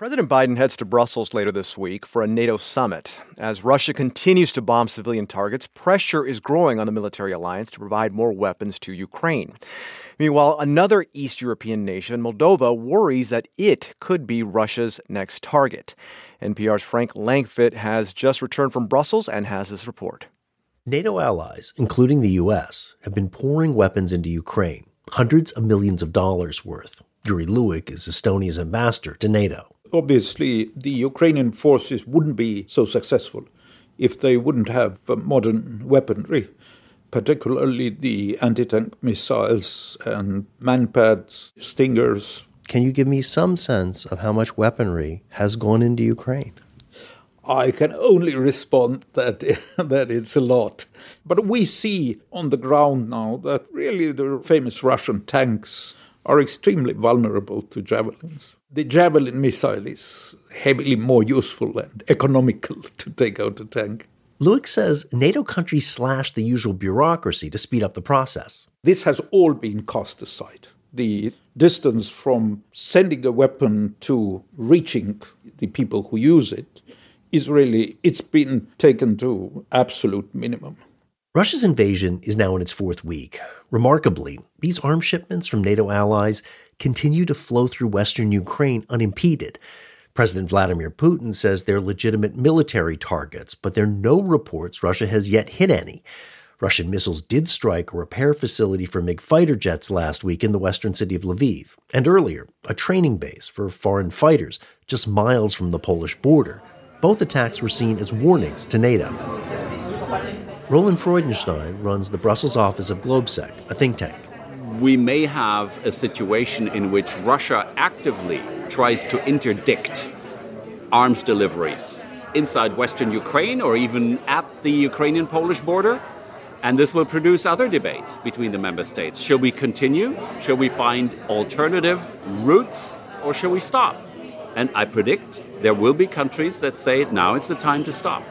President Biden heads to Brussels later this week for a NATO summit. As Russia continues to bomb civilian targets, pressure is growing on the military alliance to provide more weapons to Ukraine. Meanwhile, another East European nation, Moldova, worries that it could be Russia's next target. NPR's Frank Langfitt has just returned from Brussels and has this report. NATO allies, including the U.S., have been pouring weapons into Ukraine, hundreds of millions of dollars worth. Juri Luik is Estonia's ambassador to NATO. Obviously, the Ukrainian forces wouldn't be so successful if they wouldn't have modern weaponry particularly the anti tank missiles and manpads, stingers. Can you give me some sense of how much weaponry has gone into Ukraine? I can only respond that that it's a lot. But we see on the ground now that really the famous Russian tanks are extremely vulnerable to javelins. The javelin missile is heavily more useful and economical to take out a tank. Luik says NATO countries slashed the usual bureaucracy to speed up the process. This has all been cast aside. The distance from sending a weapon to reaching the people who use it is really, it's been taken to absolute minimum. Russia's invasion is now in its fourth week. Remarkably, these arms shipments from NATO allies continue to flow through western Ukraine unimpeded. President Vladimir Putin says they're legitimate military targets, but there are no reports Russia has yet hit any. Russian missiles did strike a repair facility for MiG fighter jets last week in the western city of Lviv, and earlier, a training base for foreign fighters just miles from the Polish border. Both attacks were seen as warnings to NATO. Roland Freudenstein runs the Brussels office of Globsec, a think tank. We may have a situation in which Russia actively tries to interdict arms deliveries inside Western Ukraine or even at the Ukrainian Polish border. And this will produce other debates between the member states. Shall we continue? Shall we find alternative routes? Or shall we stop? And I predict there will be countries that say now it's the time to stop.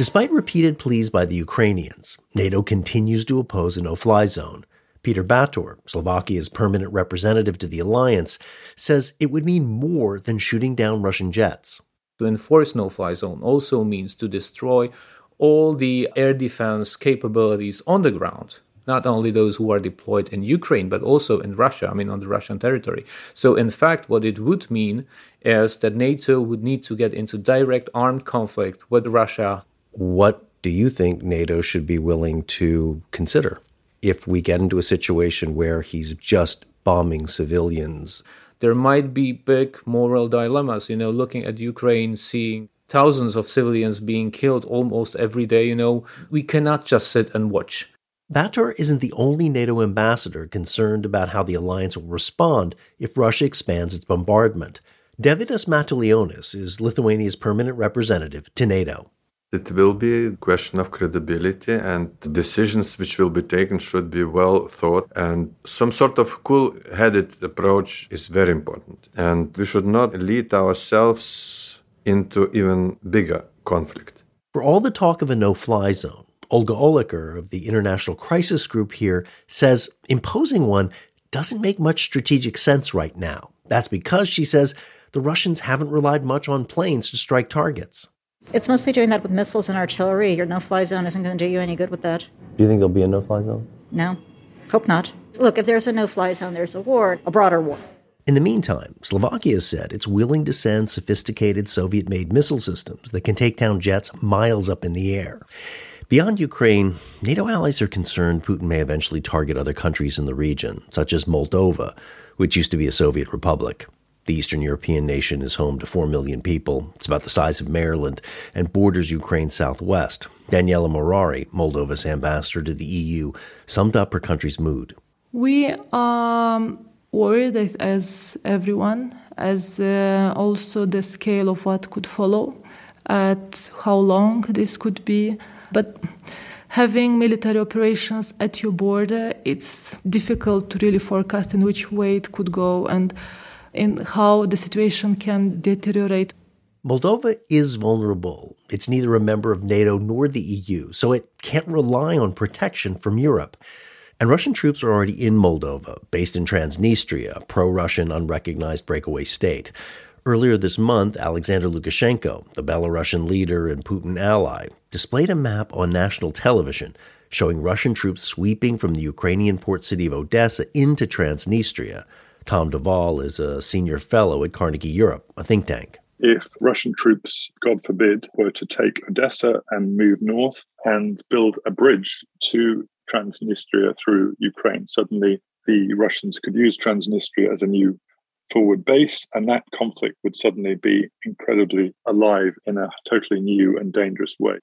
Despite repeated pleas by the Ukrainians, NATO continues to oppose a no fly zone. Peter Bator, Slovakia's permanent representative to the alliance, says it would mean more than shooting down Russian jets. To enforce no fly zone also means to destroy all the air defense capabilities on the ground not only those who are deployed in Ukraine, but also in Russia, I mean, on the Russian territory. So, in fact, what it would mean is that NATO would need to get into direct armed conflict with Russia. What do you think NATO should be willing to consider? if we get into a situation where he's just bombing civilians. There might be big moral dilemmas, you know, looking at Ukraine, seeing thousands of civilians being killed almost every day, you know, we cannot just sit and watch. Bator isn't the only NATO ambassador concerned about how the alliance will respond if Russia expands its bombardment. Deividas Matulionis is Lithuania's permanent representative to NATO. It will be a question of credibility, and decisions which will be taken should be well thought. And some sort of cool headed approach is very important. And we should not lead ourselves into even bigger conflict. For all the talk of a no fly zone, Olga Oliker of the International Crisis Group here says imposing one doesn't make much strategic sense right now. That's because, she says, the Russians haven't relied much on planes to strike targets. It's mostly doing that with missiles and artillery. Your no fly zone isn't going to do you any good with that. Do you think there'll be a no fly zone? No. Hope not. Look, if there's a no fly zone, there's a war, a broader war. In the meantime, Slovakia has said it's willing to send sophisticated Soviet made missile systems that can take down jets miles up in the air. Beyond Ukraine, NATO allies are concerned Putin may eventually target other countries in the region, such as Moldova, which used to be a Soviet republic. The Eastern European nation is home to 4 million people. It's about the size of Maryland and borders Ukraine southwest. Daniela Morari, Moldova's ambassador to the EU, summed up her country's mood. We are worried, as everyone, as uh, also the scale of what could follow, at how long this could be. But having military operations at your border, it's difficult to really forecast in which way it could go and in how the situation can deteriorate. Moldova is vulnerable. It's neither a member of NATO nor the EU, so it can't rely on protection from Europe. And Russian troops are already in Moldova, based in Transnistria, a pro Russian unrecognized breakaway state. Earlier this month, Alexander Lukashenko, the Belarusian leader and Putin ally, displayed a map on national television showing Russian troops sweeping from the Ukrainian port city of Odessa into Transnistria. Tom de Waal is a senior fellow at Carnegie Europe, a think tank. If Russian troops, God forbid, were to take Odessa and move north and build a bridge to Transnistria through Ukraine, suddenly the Russians could use Transnistria as a new forward base, and that conflict would suddenly be incredibly alive in a totally new and dangerous way.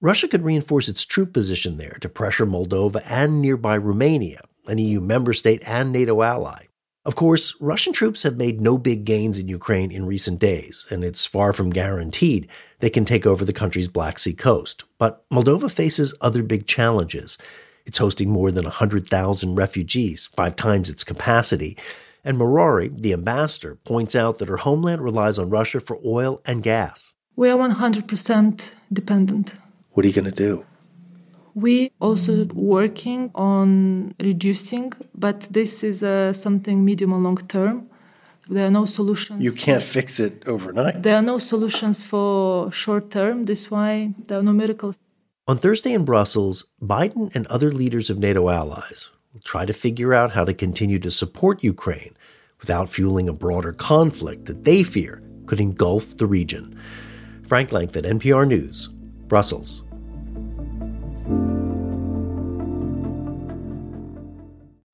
Russia could reinforce its troop position there to pressure Moldova and nearby Romania, an EU member state and NATO ally. Of course, Russian troops have made no big gains in Ukraine in recent days, and it's far from guaranteed they can take over the country's Black Sea coast. But Moldova faces other big challenges. It's hosting more than 100,000 refugees, five times its capacity, and Morari, the ambassador, points out that her homeland relies on Russia for oil and gas. We are 100% dependent. What are you going to do? We also working on reducing, but this is uh, something medium and long term. There are no solutions. You can't fix it overnight. There are no solutions for short term. That's why there are no miracles. On Thursday in Brussels, Biden and other leaders of NATO allies will try to figure out how to continue to support Ukraine without fueling a broader conflict that they fear could engulf the region. Frank Langfitt, NPR News, Brussels.